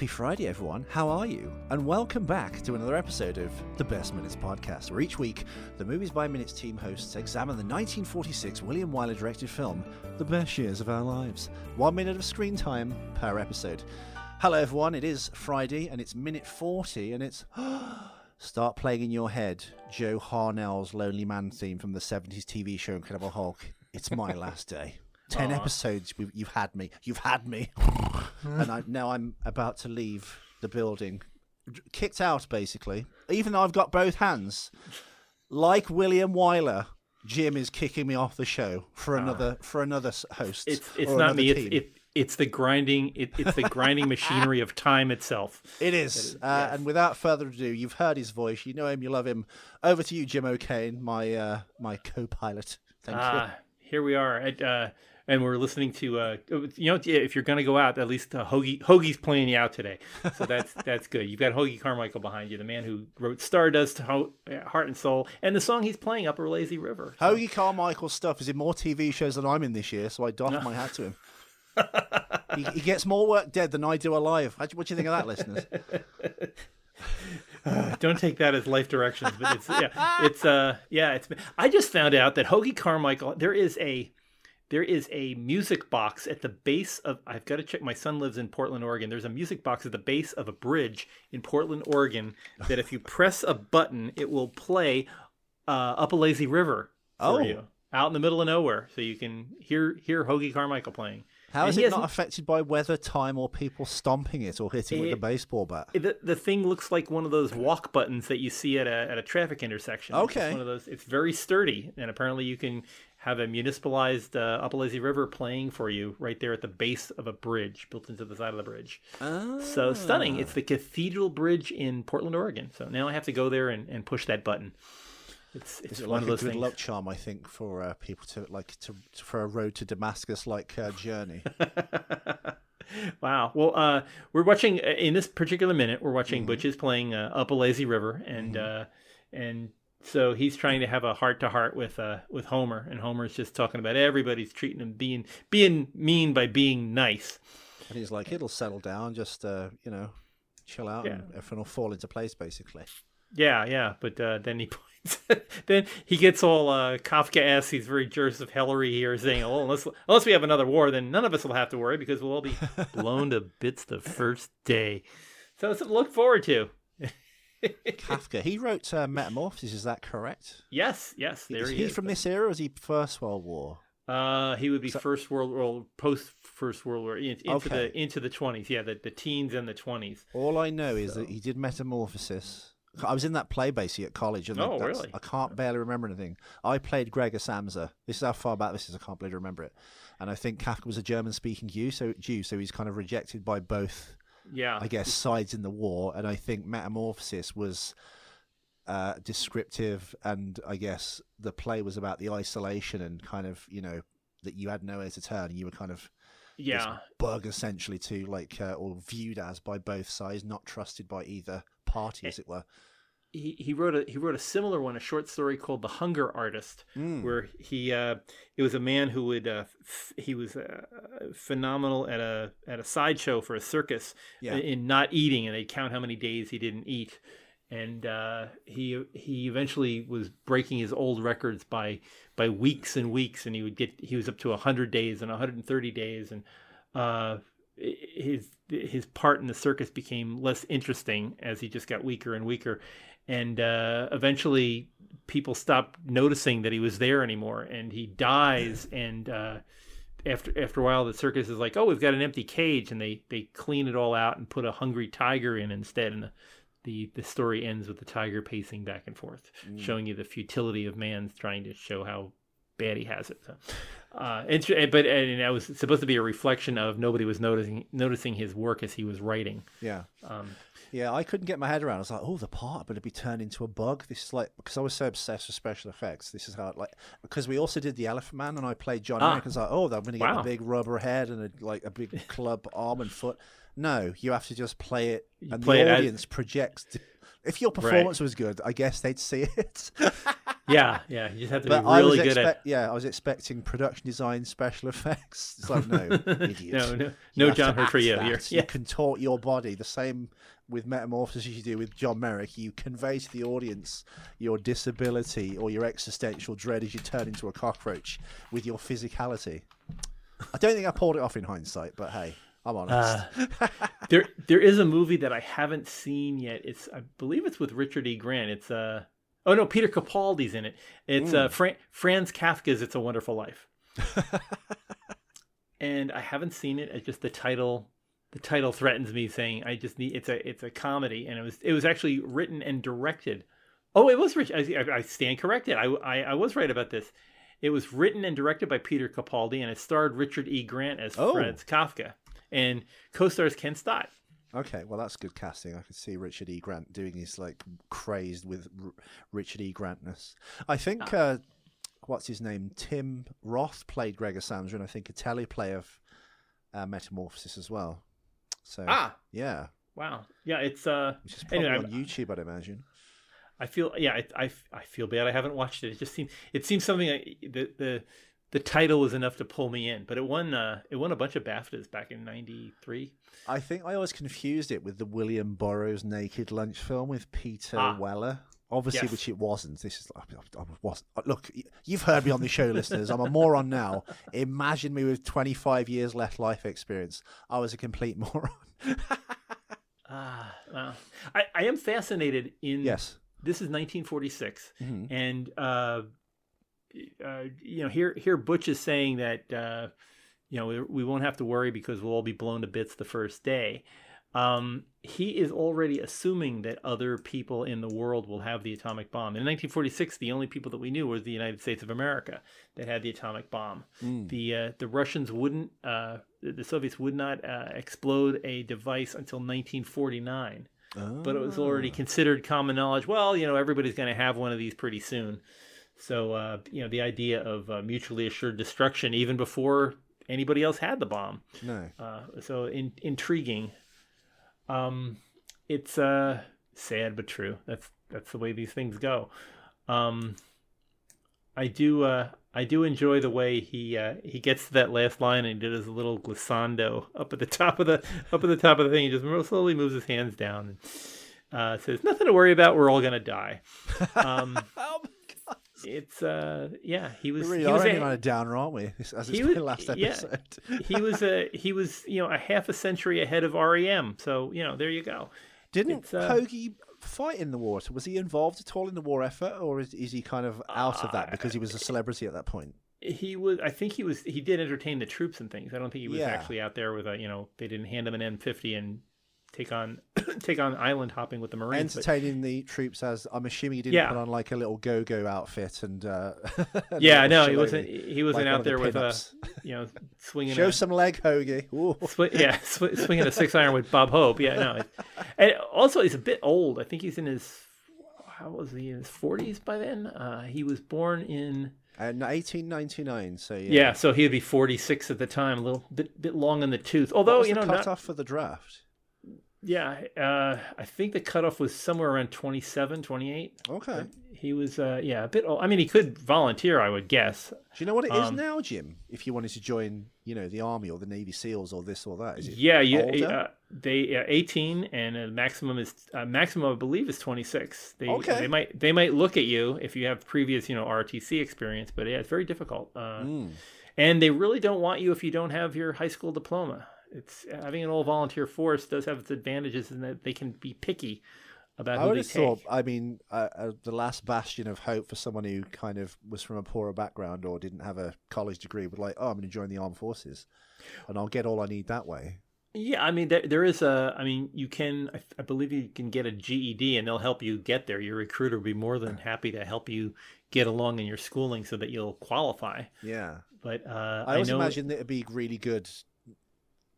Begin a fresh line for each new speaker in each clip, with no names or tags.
Happy Friday, everyone. How are you? And welcome back to another episode of the Best Minutes podcast, where each week the Movies by Minutes team hosts examine the 1946 William Wyler directed film, The Best Years of Our Lives. One minute of screen time per episode. Hello, everyone. It is Friday, and it's minute 40, and it's. Start playing in your head Joe Harnell's Lonely Man theme from the 70s TV show Incredible Hulk. It's my last day. Ten
Aw.
episodes, you've had me. You've had me. and I, now I'm about to leave the building. Kicked out, basically. Even though I've got both hands. Like William Wyler, Jim is kicking me off the show for another for another host.
It's it's
or
not
another
me. It's
team.
it, it's the grinding. It, it's the grinding machinery of time itself.
It is. Uh, And without further ado, you've heard his voice. You know him. You love him. Over to you, Jim O'Kane, my uh, my co-pilot. Thank
Ah, here we are, at, uh, and we're listening to. Uh, you know, if you're going to go out, at least uh, Hoagy Hoagy's playing you out today, so that's that's good. You've got Hoagy Carmichael behind you, the man who wrote Stardust, Ho- Heart and Soul, and the song he's playing, Up a Lazy River.
you. Hoagy Carmichael's stuff is in more TV shows than I'm in this year, so I doff my hat to him. he, he gets more work dead than I do alive. What do you think of that, listeners?
Don't take that as life directions, but it's yeah, it's uh yeah, it's. I just found out that Hoagy Carmichael there is a there is a music box at the base of I've got to check. My son lives in Portland, Oregon. There's a music box at the base of a bridge in Portland, Oregon. That if you press a button, it will play uh, "Up a Lazy River" for
Oh.
you out in the middle of nowhere, so you can hear hear Hoagy Carmichael playing.
How
And
is it not affected by weather, time, or people stomping it or hitting it with a baseball bat?
The, the thing looks like one of those walk buttons that you see at a at a traffic intersection. It's
Okay.
one of those. It's very sturdy, and apparently you can have a municipalized uh, River playing for you right there at the base of a bridge built into the side of the bridge. So stunning! It's the Cathedral Bridge in Portland, Oregon. So now I have to go there and, and push that button. It's it's one
like
of
a
those
good
things.
luck charm? I think for uh, people to like to, to for a road to Damascus like uh, journey.
wow. Well, uh, we're watching uh, in this particular minute. We're watching
Mm-hmm.
Butch is playing uh, up a lazy river, and uh, and so he's trying to have a heart to heart with uh, with Homer, and Homer's just talking about everybody's treating him being being mean by being nice.
and he's like, "It'll settle down. Just uh, you know, chill out, and everything will fall into place." Basically.
Yeah, yeah. But uh, then he points. then he gets all uh, Kafka-esque. He's very Joseph Hellery here, saying, "Oh, unless unless we have another war, then none of us will have to worry because we'll all be blown to bits the first day." So it's to look forward to.
Kafka. He wrote uh, Metamorphosis. Is that correct?
Yes, yes, there
is
he
he
is.
from this era? Or is he First World War?
Uh, he would be First World War, post First World War, in- into
Okay.
the into the twenties. Yeah, the, the teens and the twenties.
All I know is that he did Metamorphosis. I was in that play basically at college, and
Oh, really?
I can't barely remember anything. I played Gregor Samsa. This is how far back this is. I can't barely remember it. And I think Kafka was a German-speaking Jew, so Jew, so he's kind of rejected by both
Yeah,
I guess, sides in the war. And I think Metamorphosis was uh, descriptive, and I guess the play was about the isolation and kind of, you know, that you had nowhere to turn. You were kind of
yeah,
bug essentially to like, uh, or viewed as by both sides, not trusted by either party, as it were.
He, he wrote a he wrote a similar one, a short story called "The Hunger Artist,"
Hmm.
where he uh, it was a man who would uh, f- he was uh, phenomenal at a at a sideshow for a circus
Yeah.
in not eating, and they'd count how many days he didn't eat. And uh, he he eventually was breaking his old records by by weeks and weeks, and he would get he was up to hundred days and 130 days, and uh, his his part in the circus became less interesting as he just got weaker and weaker, and uh, eventually people stopped noticing that he was there anymore, and he dies. and uh, after after a while, the circus is like, "Oh, we've got an empty cage," and they they clean it all out and put a hungry tiger in instead, and the the, the story ends with the tiger pacing back and forth, showing you the futility of man trying to show how bad he has it. So, uh, inter- but and that was supposed to be a reflection of nobody was noticing noticing his work as he was writing.
Yeah.
Um,
Yeah, I couldn't get my head around. I was like, "Oh, the part going to be turned into a bug." This is like because I was so obsessed with special effects. This is how it, like because we also did the Elephant Man and I played John
Ah.
Eric. I was like, "Oh, I'm going to get
Wow.
a big rubber head and a, like a big club arm and foot." No, you have to just play it, and
play
the
as-
audience projects. If your performance was good, I guess they'd see it.
yeah, yeah. You just have to
But
be really good
expect- yeah, I was expecting production design, special effects. It's like no, idiot.
no, no, no John Hurt for you.
that. You
yeah,
contort your body the same with metamorphosis you do with John Merrick. You convey to the audience your disability or your existential dread as you turn into a cockroach with your physicality. I don't think I pulled it off in hindsight, but hey, I'm honest.
Uh, there there is a movie that I haven't seen yet. It's I believe it's with Richard E. Grant. It's uh oh no, Peter Capaldi's in it. It's uh Fran- Franz Kafka's It's a Wonderful Life. and I haven't seen it. It's just the title the title threatens me saying I just need it's a it's a comedy and it was it was actually written and directed. Oh, it was Rich. I, I stand corrected. I, I I was right about this. It was written and directed by Peter Capaldi and it starred Richard E. Grant as
Oh.
Franz Kafka and co-stars Ken Stott.
Okay, well that's good casting. I could see Richard E. Grant doing his like crazed with R- Richard E. Grantness. I think uh, what's his name? Tim Roth played Gregor Samsa, and I think a teleplay of uh, Metamorphosis as well. So
Ah,
yeah,
wow. Yeah, it's uh
which is probably
Anyway,
on YouTube, I'd imagine.
I feel yeah, I, I, I feel bad. I haven't watched it. It just seemed it seems something like the the the title was enough to pull me in. But it won uh it won a bunch of BAFTAs back in '93.
I think I always confused it with the William Burroughs Naked Lunch film with Peter
Ah.
Weller. Obviously,
Yes.
which it wasn't. This is I, I, was look. You've heard me on the show, listeners. I'm a moron now. Imagine me with 25 years left life experience. I was a complete moron.
Ah, wow. I, I am fascinated in
yes.
This is 1946,
Mhm.
and uh, uh, you know here here Butch is saying that uh, you know we, we won't have to worry because we'll all be blown to bits the first day. Um, he is already assuming that other people in the world will have the atomic bomb. In 1946, the only people that we knew was the United States of America that had the atomic bomb. The uh, the Russians wouldn't, uh, the Soviets would not uh, explode a device until 1949 but it was already considered common knowledge. Well, you know, everybody's going to have one of these pretty soon. So, uh, you know, the idea of uh, mutually assured destruction, even before anybody else had the bomb.
No.
Uh, so in, intriguing. Um, it's uh, sad but true. That's that's the way these things go. Um, I do uh, I do enjoy the way he uh, he gets to that last line and he did his little glissando up at the top of the up at the top of the thing. He just slowly moves his hands down and uh, says, "Nothing to worry about. We're all gonna die." Um. It's uh, yeah. He was
We really
he was a-
on a downer, aren't we? As it's
He was-
last
yeah. he was a he was you know a half a century ahead of REM. So you know there you go.
Didn't
uh,
Hoagy fight in the war? Was he involved at all in the war effort, or is, is he kind of out of that because he was a celebrity at that point?
He was I think he was he did entertain the troops and things. I don't think he was
Yeah.
actually out there with a you know they didn't hand him an M50 and take on take on island hopping with the Marines. but-
Entertaining the troops as I'm assuming he didn't
Yeah.
put on like a little go-go outfit and. Uh,
yeah, no, he wasn't. He wasn't
like
out
of the
there with a you know swinging.
Show
a,
some leg, Hoagy.
Swi- yeah, sw- swinging a six iron with Bob Hope. Yeah, no. And also, he's a bit old. I think he's in his how was he in his forties by then? Uh, he was born in
And 1899, so yeah.
yeah. so he'd be forty six at the time. A little bit bit long in the tooth. Although you know, not,
cutoff for the draft?
Yeah, uh, I think the cutoff was somewhere around 27, 28.
Okay.
He was uh, yeah a bit old. I mean, he could volunteer, I would guess.
Do you know what it is
Um,
now, Jim? If you wanted to join, you know, the army or the Navy SEALs or this or that, is it?
Yeah, you, uh, they uh, 18 and a maximum is uh, maximum I believe is 26. They
Okay.
they might they might look at you if you have previous, you know, ROTC experience, but yeah, it's very difficult. Uh,
Mm.
and they really don't want you if you don't have your high school diploma. It's having an all volunteer force does have its advantages in that they can be picky about
I
who
would
they
have
take.
thought. I mean, uh, uh, the last bastion of hope for someone who kind of was from a poorer background or didn't have a college degree would like, oh, I'm going to join the armed forces, and I'll get all I need that way.
Yeah, I mean there there is a I mean you can I, I believe you can get a GED and they'll help you get there. Your recruiter will be more than happy to help you get along in your schooling so that you'll qualify.
Yeah,
But uh,
I
I,
always
know
imagine that it'd be really good.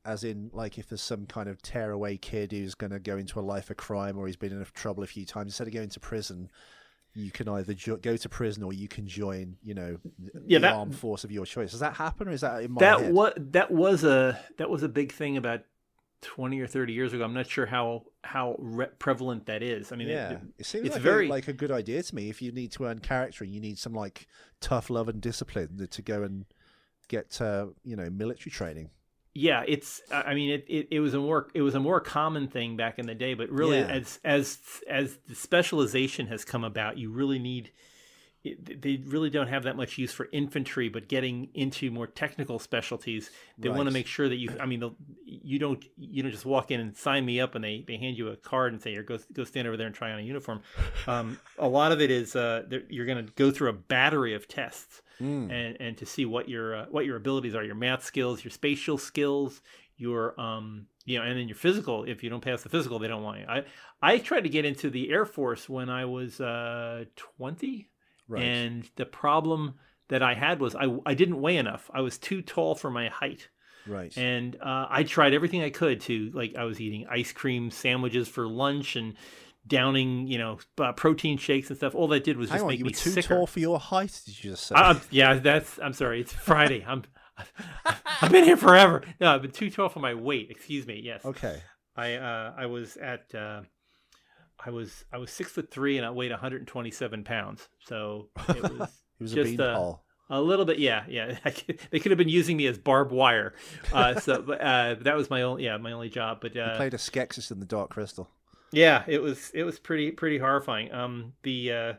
As in, like, if there's some kind of tearaway kid who's going to go into a life of crime or he's been in trouble a few times, instead of going to prison, you can either jo- go to prison or you can join, you know, th-
Yeah,
the
that-
armed force of your choice. Does that happen, or is that in my
that
head?
was that was a that was a big thing about 20 or 30 years ago. I'm not sure how how re- prevalent that is. I mean,
yeah,
it,
it seems
it's
like
very
a, like a good idea to me. If you need to earn character, and you need some like tough love and discipline to go and get uh, you know military training.
Yeah, it's. I mean, it, it, it was a more it was a more common thing back in the day, but really,
Yeah.
as as as the specialization has come about, you really need. They really don't have that much use for infantry, but getting into more technical specialties, they want to make sure that you. I mean, you don't you don't just walk in and sign me up, and they, they hand you a card and say, "Here, go go stand over there and try on a uniform." Um, a lot of it is uh, you're going to go through a battery of tests
Mm.
and and to see what your uh, what your abilities are, your math skills, your spatial skills, your um you know, and then your physical. If you don't pass the physical, they don't want you. I I tried to get into the Air Force when I was uh twenty,
Right.
and the problem that I had was I I didn't weigh enough. I was too tall for my height.
right.
And uh, I tried everything I could to like I was eating ice cream sandwiches for lunch and downing you know uh, protein shakes and stuff. All that did was
Hang
just
on,
make
you
me
were too
sicker.
tall for your height. Did you just say?
Yeah, that's. I'm sorry. It's Friday. I'm. I've been here forever. No, I've been too tall for my weight. Excuse me. Yes,
okay.
I. Uh, I was at. Uh, I was. I was six foot three and I weighed 127 pounds. So it was
He was
just uh,
beanpole.
a little bit. Yeah, yeah. They could have been using me as barbed wire. Uh, so uh, that was my only. Yeah, my only job. But uh,
Played a Skeksis in the Dark Crystal.
Yeah, it was it was pretty pretty horrifying. Um, the uh,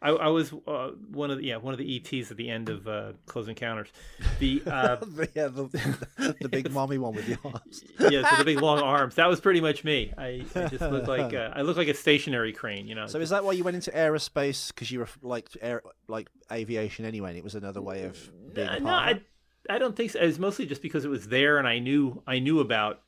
I, I was uh, one of the yeah one of the ETs at the end of uh, Close Encounters. The uh,
yeah, the, the big mommy one with the arms.
yeah, so the big long arms. That was pretty much me. I, I just looked like uh, I looked like a stationary crane. You know.
So is that why you went into aerospace? Because you were like air, like aviation anyway, and it was another way of being
no,
of
I? I don't think so. It was mostly just because it was there, and I knew I knew about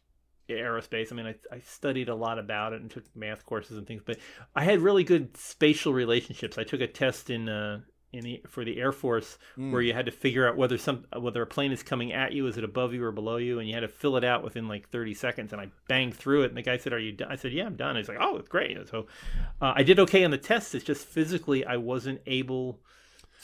aerospace. I mean, I, I studied a lot about it and took math courses and things. But I had really good spatial relationships. I took a test in uh, in the for the Air Force
Hmm.
where you had to figure out whether some whether a plane is coming at you, is it above you or below you, and you had to fill it out within like thirty seconds. And I banged through it, and the guy said, "Are you done?" I said, "Yeah, I'm done." He's like, "Oh, it's great." So uh, I did okay on the test. It's just physically I wasn't able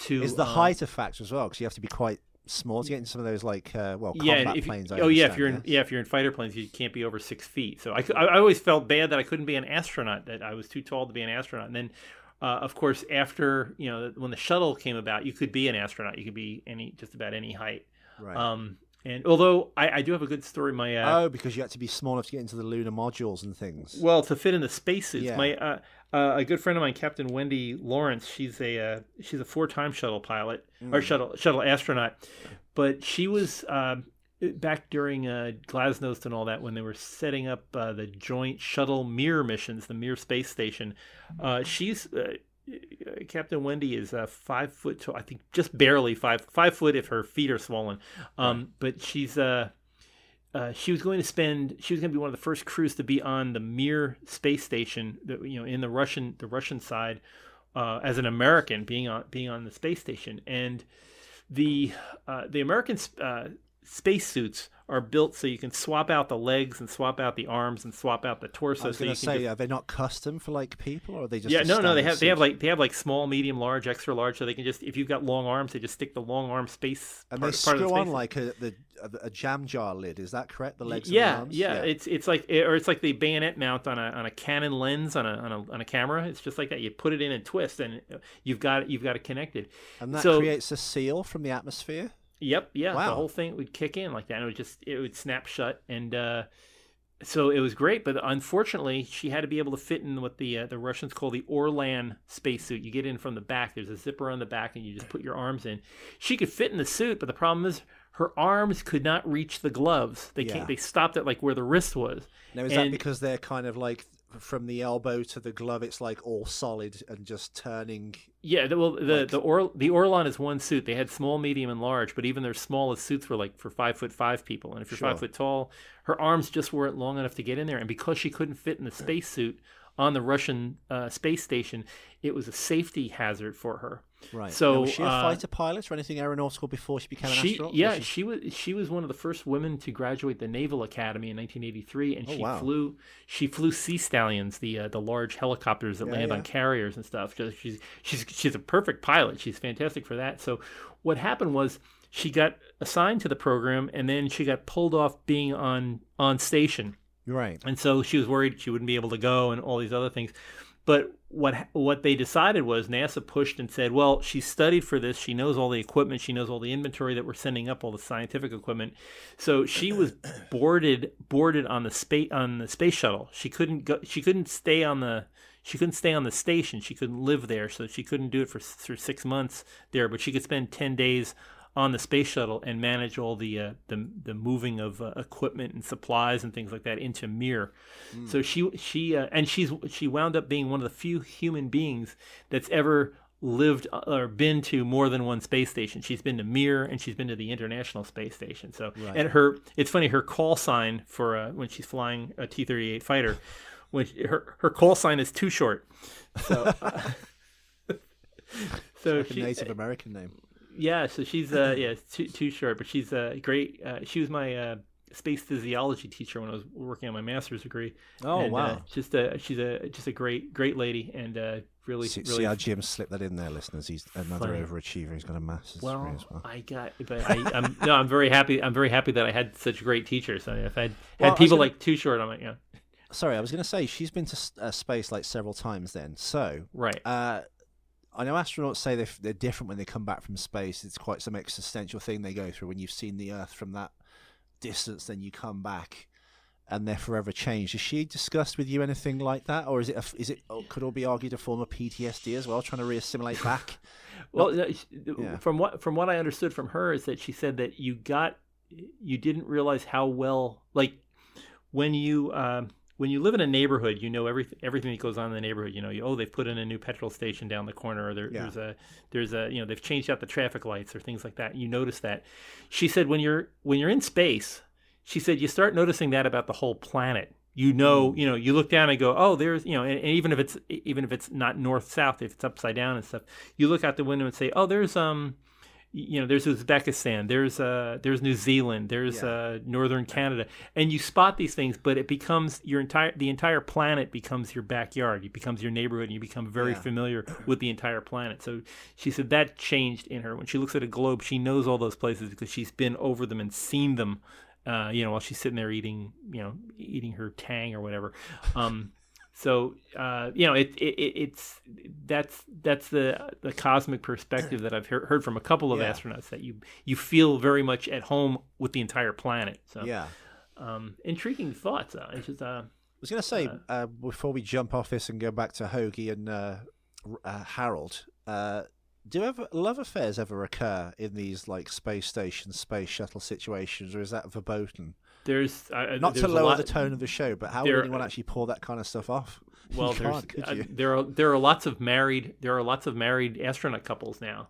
to.
Is the
uh,
height a factor as well? Because you have to be quite small to get into some of those like uh, well
yeah,
combat
if
planes. I
oh yeah, if you're in yeah if you're in fighter planes, you can't be over six feet. So I, I, I always felt bad that I couldn't be an astronaut. That I was too tall to be an astronaut. And then, uh, of course, after you know when the shuttle came about, you could be an astronaut. You could be any just about any height.
right.
Um, and although I, I do have a good story, my uh,
oh, because you had to be small enough to get into the lunar modules and things.
well to fit in the spaces,
Yeah.
My uh, uh, a good friend of mine, Captain Wendy Lawrence, she's a uh, she's a four time shuttle pilot or shuttle shuttle astronaut, but she was uh, back during uh, Glasnost and all that when they were setting up uh, the joint shuttle Mir missions, the Mir space station. Uh, she's uh, Captain Wendy is uh, five foot tall, I think just barely five five foot if her feet are swollen. Um, But she's uh, she was going to spend she was going to be one of the first crews to be on the Mir space station that you know in the Russian the Russian side uh, as an American being on being on the space station. And the uh, the American uh, spacesuits are built so you can swap out the legs and swap out the arms and swap out the torso
I was
so you can
say,
just
are they not custom for like people, or are they just
yeah, no, no, they have they have like they have like small, medium, large, extra large, so they can just if you've got long arms, they just stick the long arm space
and
part,
they
of the
screw on like a the a, jam jar lid. Is that correct? The legs,
yeah,
and the arms?
yeah, It's it's like or it's like the bayonet mount on a on a Canon lens on a on a on a camera. It's just like that. You put it in and twist, and uh, you've got it. You've got it connected.
and that
so-
creates a seal from the atmosphere.
Yep, yeah.
Wow.
The whole thing would kick in like that. And it would just it would snap shut, and uh, so it was great. But unfortunately, she had to be able to fit in what the uh, the Russians call the Orlan spacesuit. You get in from the back. There's a zipper on the back, and you just put your arms in. She could fit in the suit, but the problem is her arms could not reach the gloves. They
Yeah.
can't. They stopped at like where the wrist was.
Now, is that because they're kind of like from the elbow to the glove? It's like all solid and just turning.
Yeah, the, well, the
Like-
the or the Orlan is one suit. They had small, medium, and large, but even their smallest suits were like for five foot five people. And if you're
Sure.
five foot tall, her arms just weren't long enough to get in there. And because she couldn't fit in the spacesuit on the Russian uh, space station, it was a safety hazard for her.
Right.
So,
Now, was she a
uh,
fighter pilot or anything aeronautical before she became an
She,
astronaut?
yeah,
Was
she was she was one of the first women to graduate the Naval Academy in 1983, and
Oh,
she
wow.
flew she flew Sea Stallions, the uh, the large helicopters that
Yeah,
land
yeah.
on carriers and stuff. She's she's she's a perfect pilot. She's fantastic for that. So what happened was she got assigned to the program, and then she got pulled off being on on station
right.
and so she was worried she wouldn't be able to go and all these other things. But what what they decided was NASA pushed and said, well, she studied for this. She knows all the equipment. She knows all the inventory that we're sending up, all the scientific equipment. So she was boarded boarded on the space on the space shuttle. She couldn't go. She couldn't stay on the. She couldn't stay on the station. She couldn't live there, so she couldn't do it for for six months there. But she could spend ten days on the space shuttle and manage all the uh, the, the moving of uh, equipment and supplies and things like that into Mir.
Hmm.
So she she uh, and she's she wound up being one of the few human beings that's ever lived uh, or been to more than one space station. She's been to Mir and she's been to the International Space Station. So
Right.
and her it's funny her call sign for uh, when she's flying a T thirty eight fighter. When she- her her call sign is too short, so so
Like a
she,
Native American name.
Yeah, so she's uh yeah too too short, but she's uh, great. Uh, she was my uh, space physiology teacher when I was working on my master's degree.
Oh
And, uh,
wow!
just a she's a just a great great lady and uh, really
see,
really
see how Jim slipped that in there, listeners. He's another
funny.
overachiever. He's got a master's
well,
degree as well.
I got, but I, I'm no, I'm very happy. I'm very happy that I had such great teachers. I mean, if I had,
Well,
had people
gonna-
like too short, I'm like, yeah,
Sorry, I was going to say she's been to uh, space like several times. Then, so
right.
Uh, I know astronauts say they're, they're different when they come back from space. It's quite some existential thing they go through when you've seen the Earth from that distance. Then you come back, and they're forever changed. Has she discussed with you anything like that, or is it a is it oh, could all be argued a form of PTSD as well, trying to reassimilate back?
Well, uh, sh-
yeah.
from what from what I understood from her is that she said that you got you didn't realize how well like when you um, when you live in a neighborhood, you know everything everything that goes on in the neighborhood. You know, you, oh, they've put in a new petrol station down the corner, or there,
Yeah.
there's a there's a you know they've changed out the traffic lights or things like that. You notice that. She said when you're when you're in space, she said you start noticing that about the whole planet. You know, you know, you look down and go, oh, there's, you know, and, and even if it's even if it's not north south, if it's upside down and stuff, you look out the window and say, oh, there's um, you know, there's Uzbekistan, there's uh, there's New Zealand, there's
Yeah.
uh, northern Canada, and you spot these things, but it becomes your entire the entire planet becomes your backyard. It becomes your neighborhood, and you become very
Yeah.
familiar with the entire planet. So she said that changed in her when she looks at a globe. She knows all those places because she's been over them and seen them. Uh, you know, while she's sitting there eating, you know, eating her tang or whatever. Um, so uh, you know, it, it, it it's that's that's the the cosmic perspective that I've heard, heard from a couple of
Yeah.
astronauts that you you feel very much at home with the entire planet. So
yeah.
um, intriguing thoughts. Uh, it's just uh,
I was going to say uh, before we jump off this and go back to Hoagy and uh, uh, Harold, uh, do ever love affairs ever occur in these like space station, space shuttle situations, or is that verboten?
There's uh,
Not
there's
to lower
lot-
the tone of the show, but how
there-
would anyone actually pull that kind of stuff off?
Well,
you can't, could
uh, there are there are lots of married there are lots of married astronaut couples now.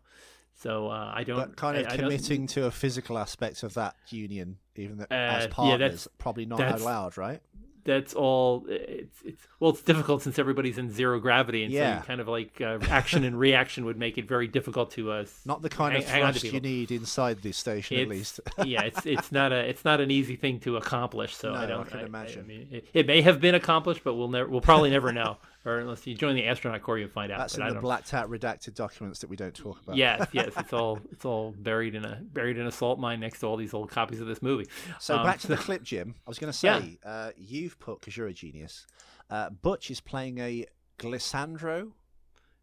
So uh, I don't
But kind of
I- I
committing to a physical aspect of that union, even though,
Uh,
as
yeah,
partners,
that's-
probably not allowed, right?
That's all it's it's well it's difficult since everybody's in zero gravity and so
Yeah.
you kind of like uh, action and reaction would make it very difficult to uh
Not the kind of
hang- to
thrust you need inside the station, at least.
yeah it's it's not a it's not an easy thing to accomplish so
No,
i
I
don't
can imagine.
mean it, it may have been accomplished but we'll never we'll probably never know or unless you join the astronaut corps you'll find out
That's in
I
the
don't-
blacked out redacted documents that we don't talk about.
yes yes it's all it's all buried in a buried in a salt mine next to all these old copies of this movie
So
Um,
back to the clip, Jim. I was going to
Yeah.
say, uh, you've put because you're a genius. Uh, Butch is playing a glissandro.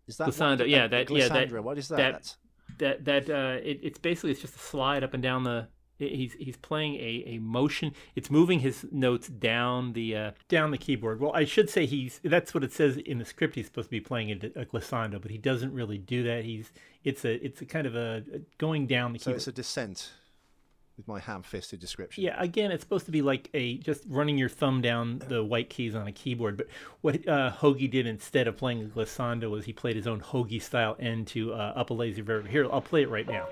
Is that
Glissando,
what,
yeah, that- yeah, that-
what is that?
that- that that uh, it, it's basically it's just a slide up and down the. He's he's playing a, a motion. It's moving his notes down the uh, down the keyboard. Well, I should say he's that's what it says in the script. He's supposed to be playing a, a glissando, but he doesn't really do that. He's it's a it's a kind of a, a going down the
so
keyboard.
it's a descent with my ham-fisted description.
Yeah, again, it's supposed to be like a just running your thumb down the white keys on a keyboard. But what uh, Hoagy did instead of playing a glissando was he played his own Hoagy style end to uh, up a lazy river. Here, I'll play it right now.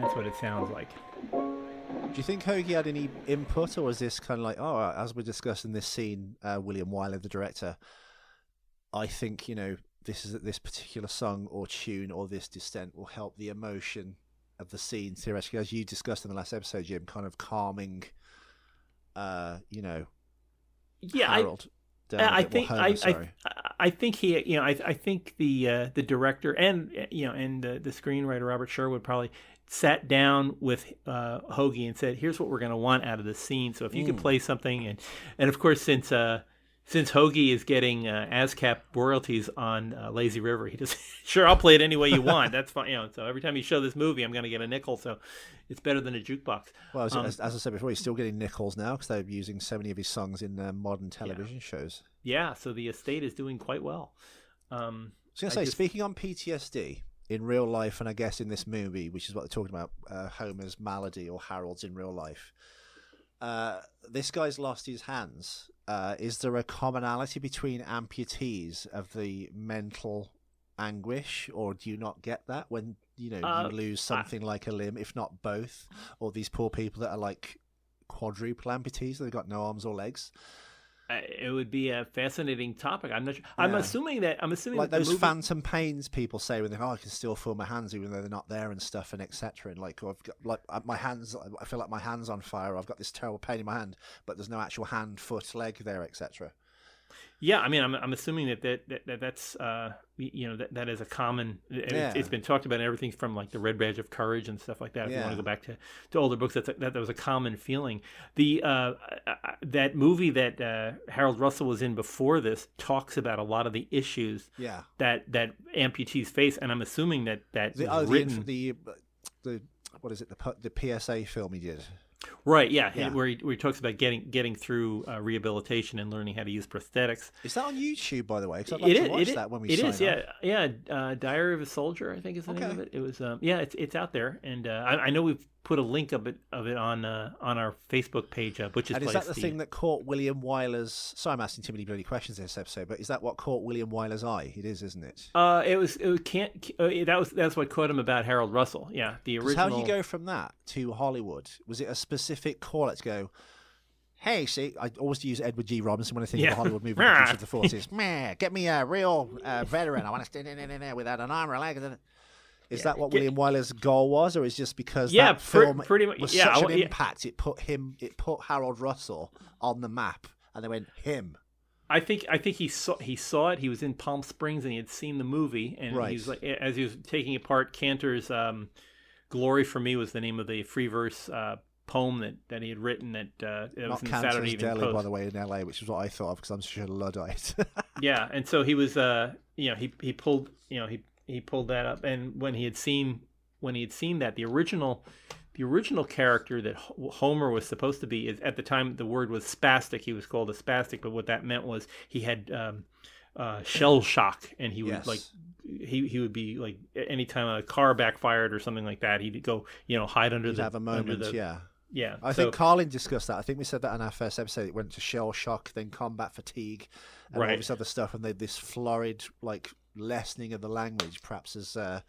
That's what it sounds like.
Do you think Hoagy had any input, or was this kind of like, oh, as we're discussing this scene, uh, William Wyler, the director, I think you know this is this particular song or tune or this descent will help the emotion of the scene theoretically, as you discussed in the last episode, Jim, kind of calming, uh, you know,
Yeah, I,
Harold.
I think
Homer,
I. I I think he you know I I think the uh, the director and you know and the, the screenwriter Robert Sherwood probably sat down with uh, Hoagy and said, "Here's what we're going to want out of the scene. So if you could play something, and and of course since uh, since Hoagy is getting uh, ASCAP royalties on uh, Lazy River, he just sure I'll play it any way you want. That's fine. You know, so every time you show this movie, I'm going to get a nickel. So it's better than a jukebox.
Well, as,
Um,
as, as I said before, he's still getting nickels now because they're using so many of his songs in uh, modern television shows.
Yeah, so the estate is doing quite well. Um,
I was going to say,
just-
speaking on PTSD in real life, and I guess in this movie, which is what they're talking about, uh, Homer's malady or Harold's in real life. Uh, this guy's lost his hands. Uh, is there a commonality between amputees of the mental anguish, or do you not get that when you know
Uh,
you lose something like a limb, if not both, or these poor people that are like quadruple amputees, they've got no arms or legs?
It would be a fascinating topic. I'm not. Sure. I'm
Yeah.
assuming that. I'm assuming
like
that
those
movie,
phantom pains people say when they oh I can still feel my hands even though they're not there and stuff and etc and like oh, I've got like uh, my hands I feel like my hands on fire I've got this terrible pain in my hand but there's no actual hand foot leg there etc
Yeah, I mean, I'm, I'm assuming that that, that, that that's uh, you know that, that is a common.
Yeah.
It's been talked about in everything from like the Red Badge of Courage and stuff like that. If you want to go back to, to older books, that's a, that that was a common feeling. The uh, that movie that uh, Harold Russell was in before this talks about a lot of the issues
yeah
that that amputees face, and I'm assuming that that
the, oh
written
inf- the the what is it the the PSA film he did
right, yeah,
Yeah.
where he where he talks about getting getting through uh, rehabilitation and learning how to use prosthetics.
is that on YouTube by the way because I'd like
It
to
is.
watch
It
that when we
it is, Yeah, yeah. Uh, Diary of a Soldier, I think is the name of it. It was. Um, yeah, it's it's out there, and uh, I, I know we've put a link of it of it on uh, on our Facebook page, uh, Butch's
and is that the thing that caught William Wyler's sorry I'm asking too many bloody questions in this episode but is that what caught William Wyler's eye it is isn't it
Uh, it was. It was can't. Uh, that was. That's what caught him about Harold Russell. Yeah, the original.
How do you go from that to Hollywood? Was it a specific call? Let's go. Hey, see, I always use Edward G. Robinson when I think
Yeah.
of a Hollywood movie of the forties. Meh, get me a real uh, veteran. I want to stand in, there without an arm or a leg. Is that what William Wyler's goal was, or is just because
Yeah,
that
pre-
film
pretty much-
was
yeah,
such
I-
an
yeah.
impact? It put him, it put Harold Russell on the map, and they went him.
I think I think he saw he saw it. He was in Palm Springs and he had seen the movie, and
Right.
he was like as he was taking apart Kantor's um, "Glory for Me" was the name of the free verse uh, poem that, that he had written that uh, it
Not
was in
Cantor's
Saturday Evening
Deli,
Post.
by the way, in LA, which is what I thought of because I'm such a luddite.
Yeah, and so he was, uh, you know, he he pulled, you know, he he pulled that up, and when he had seen when he had seen that, the original, the original character that Homer was supposed to be is at the time the word was spastic. He was called a spastic, but what that meant was he had um, uh, shell shock, and he would
Yes.
like he he would be like anytime a car backfired or something like that, he'd go, you know, hide under
You'd
the
have a moment,
the-
yeah.
yeah.
I
so-
think Carlin discussed that. I think we said that in our first episode. It went to shell shock, then combat fatigue, and all this other stuff, and they, this florid, like lessening of the language, perhaps has uh,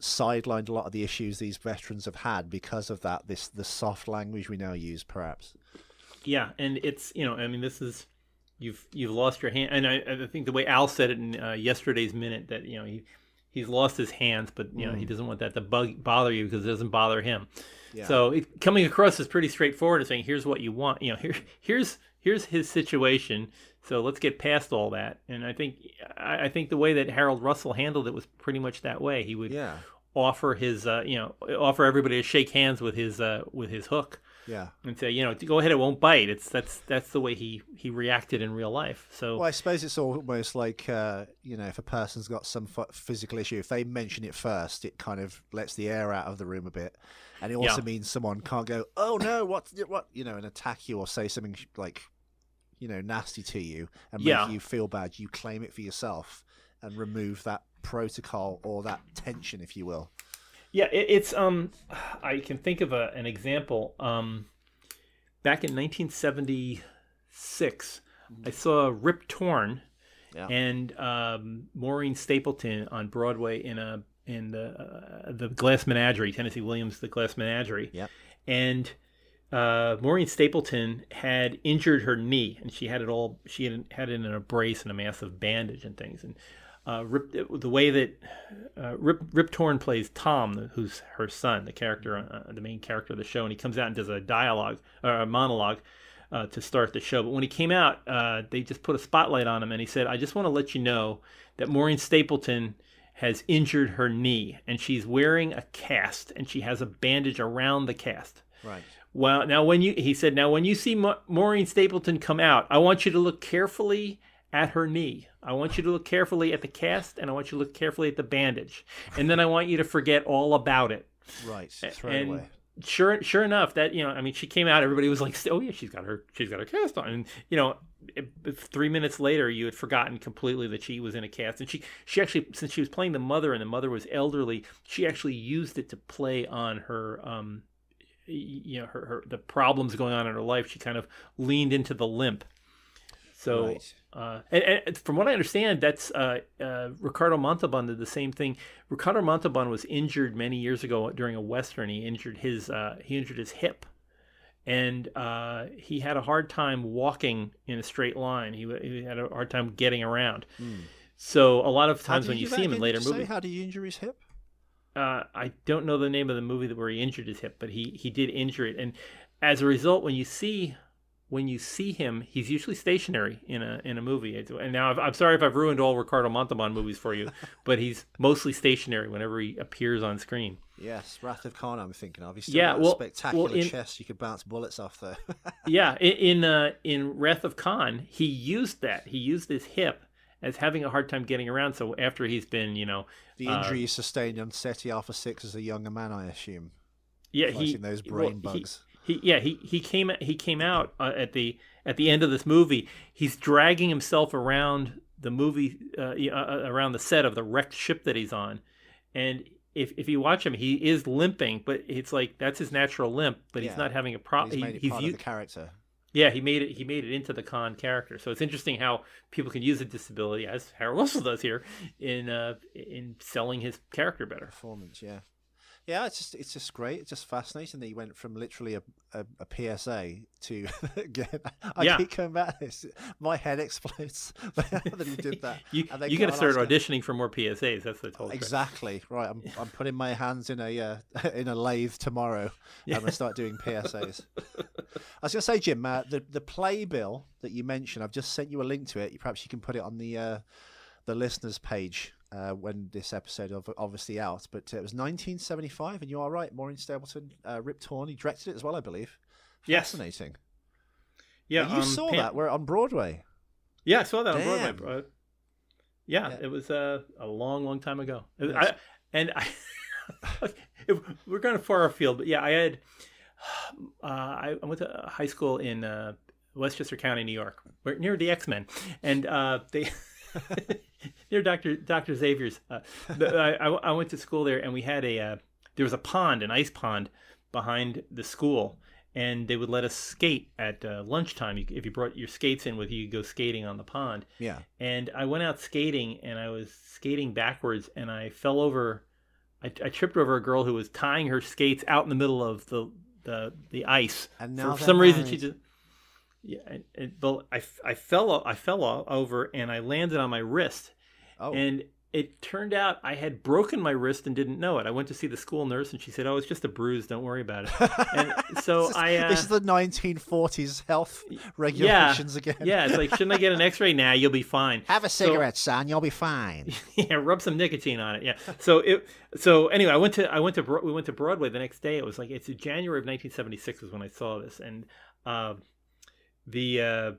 sidelined a lot of the issues these veterans have had because of that. This the soft language we now use, perhaps.
Yeah, and it's you know, I mean, this is you've you've lost your hand, and I, I think the way Al said it in uh, yesterday's minute that you know he he's lost his hands, but you know he doesn't want that to bug bother you because it doesn't bother him.
Yeah.
So it, coming across is pretty straightforward and saying, "Here's what you want." You know, here here's here's his situation. So let's get past all that. And I think I, I think the way that Harold Russell handled it was pretty much that way. He would
Yeah,
offer his uh, you know offer everybody to shake hands with his uh, with his hook
yeah.
and say, you know, go ahead, it won't bite. It's that's that's the way he he reacted in real life. So
Well, I suppose it's almost like uh, you know, if a person's got some ph- physical issue, if they mention it first, it kind of lets the air out of the room a bit, and it also
Yeah.
means someone can't go, "Oh no, what, what," you know, and attack you or say something like, you know, nasty to you and make
Yeah.
you feel bad. You claim it for yourself and remove that protocol or that tension, if you will.
Yeah, it, it's um, I can think of a, an example. Um, back in 1976, I saw Rip Torn
Yeah.
and um, Maureen Stapleton on Broadway in a in the uh, the Glass Menagerie, Tennessee Williams, the Glass Menagerie.
Yep.
And uh, Maureen Stapleton had injured her knee, and she had it all. She had had it in a brace and a massive bandage and things. And uh, Rip, the way that uh, Rip Rip Torn plays Tom, who's her son, the character, uh, the main character of the show, and he comes out and does a dialogue or a monologue uh, to start the show. But when he came out, uh, they just put a spotlight on him, and he said, "I just want to let you know that Maureen Stapleton has injured her knee and she's wearing a cast and she has a bandage around the cast.
Right.
Well, now when you he said now when you see Ma- Maureen Stapleton come out, I want you to look carefully at her knee. I want you to look carefully at the cast and I want you to look carefully at the bandage. And then I want you to forget all about it.
Right. Throw
and
away.
sure sure enough that you know i mean she came out everybody was like oh yeah she's got her she's got her cast on and you know it- it- three minutes later you had forgotten completely that she was in a cast and she she actually since she was playing the mother and the mother was elderly she actually used it to play on her um you know her, her the problems going on in her life she kind of leaned into the limp so
Right.
uh, and, and from what I understand, that's uh, uh, Ricardo Montalban did the same thing. Ricardo Montalban was injured many years ago during a western. He injured his uh, he injured his hip, and uh, he had a hard time walking in a straight line. He, he had a hard time getting around. So a lot of times when
he
you see him in later movies,
How did you injure his hip?
uh, I don't know the name of the movie that where he injured his hip, but he he did injure it, and as a result, when you see when you see him, he's usually stationary in a in a movie. And now I've, I'm sorry if I've ruined all Ricardo Montalban movies for you, but he's mostly stationary whenever he appears on screen.
Yes, Wrath of Khan. I'm thinking of. He's still
Yeah,
got a
well-
spectacular
well, in-
chest. You could bounce bullets off there.
yeah, in in, uh, in Wrath of Khan, he used that. He used his hip as having a hard time getting around. So after he's been, you know,
the
Uh,
injury he sustained on Ceti Alpha Six as a younger man, I assume,
yeah, he
those brain
he-
bugs.
He yeah he he came he came out uh, at the at the end of this movie. He's dragging himself around the movie uh, uh, around the set of the wrecked ship that he's on, and if if you watch him, he is limping, but it's like that's his natural limp. But he's not having a
He's
problem.
made it
he's
part of the character.
yeah he made it he made it into the con character. So it's interesting how people can use a disability as Harold Russell does here in uh in selling his character better.
performance. Yeah, yeah. It's just it's just great. It's just fascinating that he went from literally a, a, a PSA to again. I
Yeah.
keep coming back to this. My head explodes that he did that.
You you
got
to start auditioning for more PSAs. That's the trick.
Exactly right. I'm I'm putting my hands in a uh, in a lathe tomorrow. I'm gonna start doing PSAs. I was gonna say, Jim, uh, the the playbill that you mentioned, I've just sent you a link to it. Perhaps you can put it on the uh, the listeners page uh, when this episode of obviously out. But uh, it was 1975, and you are right. Maureen Stapleton, uh, Rip Torn, he directed it as well, I believe.
Yes.
Fascinating.
Yeah,
you
um,
saw
Pam-
that. We're on Broadway.
Yeah, I saw that on Broadway. bro. Yeah,
Yeah.
it was uh, a long, long time ago.
Yes.
I, and I, we're going far afield, but yeah, I had. Uh, I I went to high school in uh, Westchester County, New York, where, near the X Men, and uh, they near Doctor Doctor Xavier's. Uh, the, I, I I went to school there, and we had a uh, there was a pond, an ice pond, behind the school, and they would let us skate at uh, lunchtime. You, if you brought your skates in with you, you go skating on the pond.
Yeah.
And I went out skating, and I was skating backwards, and I fell over. I, I tripped over a girl who was tying her skates out in the middle of the the, the ice.
And
For some reason, she just yeah. But I, I fell I fell over, and I landed on my wrist,
Oh.
and it turned out I had broken my wrist and didn't know it. I went to see the school nurse, and she said, "Oh, it's just a bruise. Don't worry about it." And so
this is,
I uh,
this is the 1940s health regulations again.
yeah, it's like, shouldn't I get an X-ray? Nah, you'll be fine.
Have a
So-
cigarette, son. You'll be fine.
yeah, rub some nicotine on it. Yeah. So it. So anyway, I went to I went to we went to Broadway the next day. It was like it's January of 1976 was when I saw this, and uh, the uh,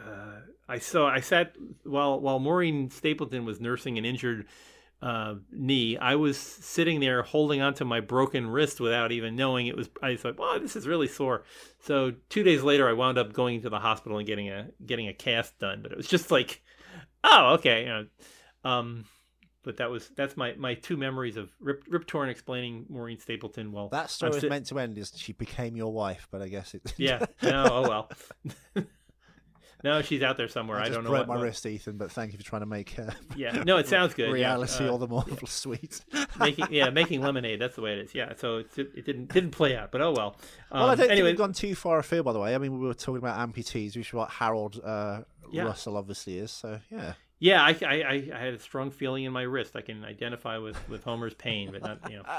uh, I saw I sat while while Maureen Stapleton was nursing an injured uh, knee. I was sitting there holding onto my broken wrist without even knowing it was. I thought, wow, this is really sore. So two days later, I wound up going to the hospital and getting a getting a cast done. But it was just like, oh, okay, you know. Um, but that was that's my my two memories of Rip Rip Torn explaining Maureen Stapleton. Well,
That story was
sit-
meant to end is she became your wife, but I guess it.
Yeah. No. Oh well. no, she's out there somewhere.
I,
I, don't know
broke
what.
my
what-
wrist, Ethan. But thank you for trying to make uh,
Yeah. No, it sounds good. yeah.
reality
Uh,
all the more sweet.
making yeah making lemonade. That's the way it is. Yeah. So it, it didn't didn't play out, but oh well. Um,
well, I don't
anyway,
think we've gone too far afield, by the way. I mean, we were talking about amputees, which is what Harold uh,
Yeah.
Russell obviously is. So yeah,
yeah, I, I I I had a strong feeling in my wrist. I can identify with with Homer's pain, but not you know.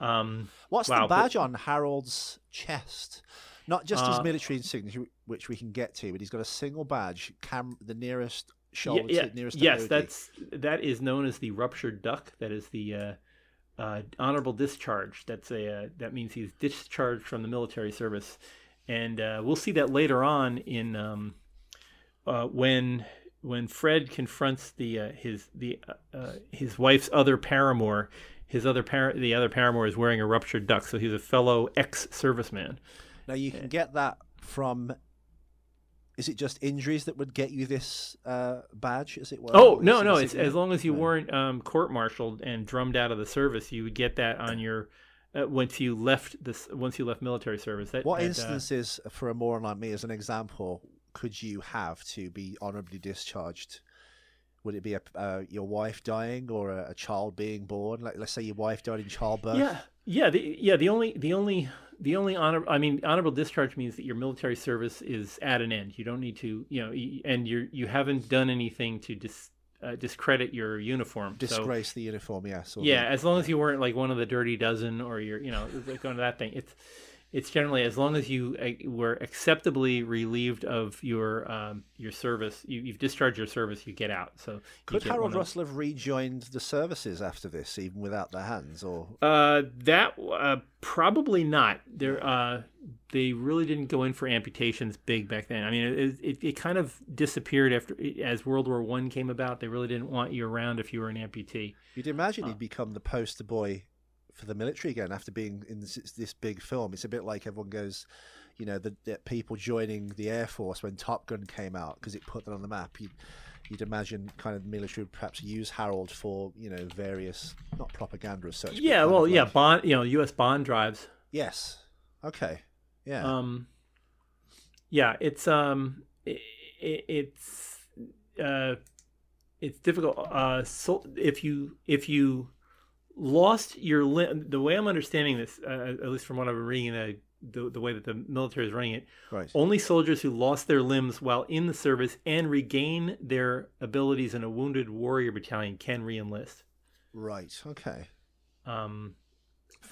Um.
what's
Wow,
the
but-
badge on Harold's chest? Not just his
Uh,
military insignia, which we can get to, but he's got a single badge. Cam, the nearest shoulder
yeah,
to, nearest
yes, that's that is known as the ruptured duck. That is the uh, uh, honorable discharge. That's a uh, that means he's discharged from the military service, and uh, we'll see that later on in um, uh, when when Fred confronts the uh, his the his wife's other paramour. His other par- the other paramour is wearing a ruptured duck, so he's a fellow ex-serviceman.
Now you can get that from is it just injuries that would get you this uh, badge, as it were?
Oh no, no! It's as long as you weren't um, court-martialed and drummed out of the service, you would get that on your uh, once you left this once you left military service. That,
what
that,
instances, uh, for a moron like me, as an example, could you have to be honorably discharged? Would it be a, uh, your wife dying or a, a, child being born? Like, let's say your wife died in childbirth.
Yeah, yeah, the, yeah. The only the only the only honor I mean honorable discharge means that your military service is at an end. You don't need to, you know, and you you haven't done anything to dis, uh, discredit your uniform.
Disgrace so, the uniform, yes.
Yeah, the, as long as you weren't like one of the dirty dozen or you're, you know, going to that thing. It's it's generally as long as you uh, were acceptably relieved of your um, your service, you, have discharged your service, you get out. So
could Harold Russell have rejoined the services after this, even without their hands, or
uh, that uh, probably not. There, uh, they really didn't go in for amputations big back then. I mean, it, it, it kind of disappeared after as World War One came about. They really didn't want you around if you were an amputee.
You'd imagine uh, he'd become the poster boy for the military again after being in this, this big film. It's a bit like everyone goes, you know, the, the people joining the Air Force when Top Gun came out because it put them on the map. You'd, you'd imagine kind of the military would perhaps use Harold for you know various not propaganda as such.
Yeah, well, yeah, bond, you know, U.S. bond drives.
Yes. Okay. Yeah.
Um. Yeah, it's um, it, it's uh, it's difficult. Uh, so if you if you lost your limb. The way I'm understanding this, uh, at least from what I'm reading, uh, the, the way that the military is running it,
right.
only soldiers who lost their limbs while in the service and regain their abilities in a wounded warrior battalion can reenlist.
Right. Okay.
Um,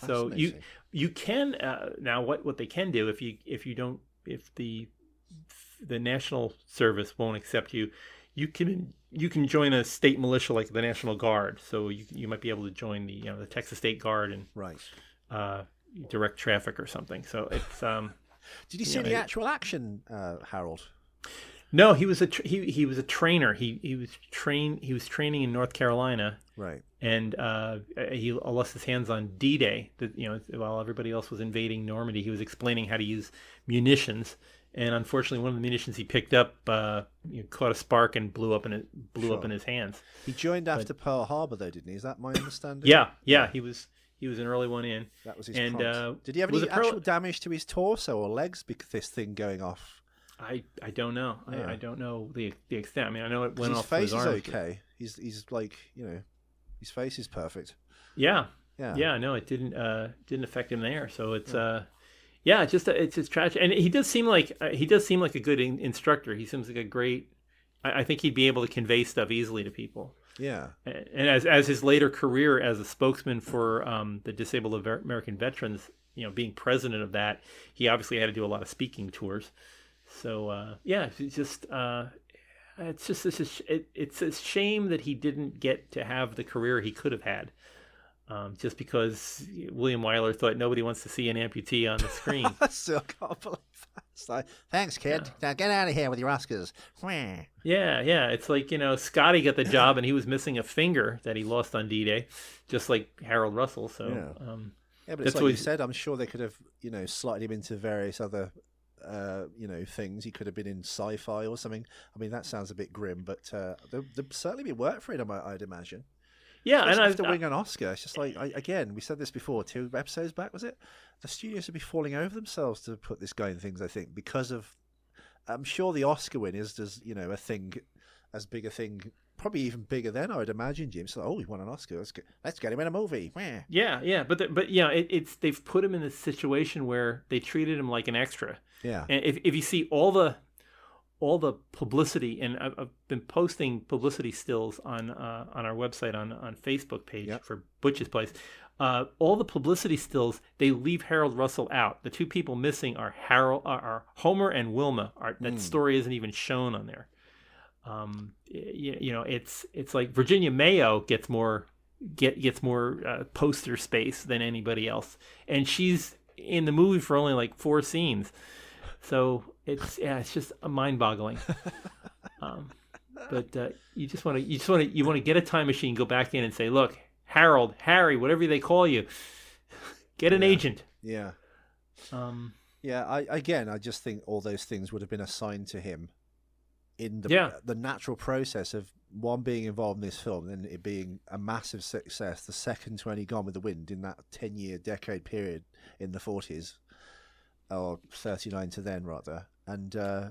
so you you can uh, now what what they can do if you if you don't if the the national service won't accept you, you can you can join a state militia like the National Guard. So you you might be able to join the you know the Texas State Guard and
right
uh, direct traffic or something. So it's um.
Did you see you know, actual action, uh, Harold?
No, he was a tra- he he was a trainer. He he was train he was training in North Carolina.
Right.
And uh, he lost his hands on D-Day. That you know, while everybody else was invading Normandy, he was explaining how to use munitions and unfortunately, one of the munitions he picked up uh, you know, caught a spark and blew up in it, blew sure. up in his hands.
He joined after but, Pearl Harbor, though, didn't he? Is that my understanding?
Yeah, yeah, he was he was an early one in.
That was his. And uh, did he have any actual damage to his torso or legs because this thing going off?
I, I don't know. Yeah. I, I, don't know the the extent. I mean, I know it went
his
off.
His face
his
is okay. He's he's like you know, his face is perfect.
Yeah, yeah, yeah. No, it didn't uh didn't affect him there. So it's yeah. uh yeah, just it's just tragic, and he does seem like uh, he does seem like a good in- instructor. He seems like a great. I, I, think he'd be able to convey stuff easily to people.
Yeah,
and, and as as his later career as a spokesman for um, the disabled American veterans, you know, being president of that, he obviously had to do a lot of speaking tours. So uh, yeah, it's just uh, it's just it's just, it, it's a shame that he didn't get to have the career he could have had um, just because William Wyler thought nobody wants to see an amputee on the screen.
I still can't believe that. Like, Thanks, kid. Yeah. Now get out of here with your Oscars.
Yeah, yeah. It's like, you know, Scotty got the job and he was missing a finger that he lost on D Day, just like Harold Russell. So,
yeah,
um,
yeah but it's like you said, I'm sure they could have, you know, slotted him into various other uh, you know things. He could have been in sci-fi or something. I mean, that sounds a bit grim, but uh, there, would certainly be work for him. I'd imagine.
Yeah,
and
after
winning an Oscar, it's just like I, again, we said this before, two episodes back, was it? The studios would be falling over themselves to put this guy in things. I think because of, I'm sure the Oscar win is does you know a thing, as big a thing, probably even bigger than I would imagine. Jim, so oh, he won an Oscar. Let's get, let's get him in a movie.
Yeah, yeah, but the, but yeah, it, it's they've put him in a situation where they treated him like an extra.
Yeah,
and if if you see all the all the publicity, and I've, I've been posting publicity stills on uh, on our website on on Facebook page yep. for Butch's Place. Uh, all the publicity stills they leave Harold Russell out. The two people missing are Harold, are, are Homer and Wilma. Are, that mm. story isn't even shown on there. Um, you, you know, it's it's like Virginia Mayo gets more get gets more uh, poster space than anybody else, and she's in the movie for only like four scenes. So it's yeah, it's just mind boggling. um, but uh, you just want to you just want to you want to get a time machine, go back in and say, look, Harold, Harry, whatever they call you, get an
Yeah.
agent.
Yeah.
Um,
Yeah, I again, I just think all those things would have been assigned to him in the
Yeah.
the natural process of one being involved in this film and it being a massive success. The second to any Gone with the Wind in that ten year decade period in the forties, or thirty nine to then rather, and uh,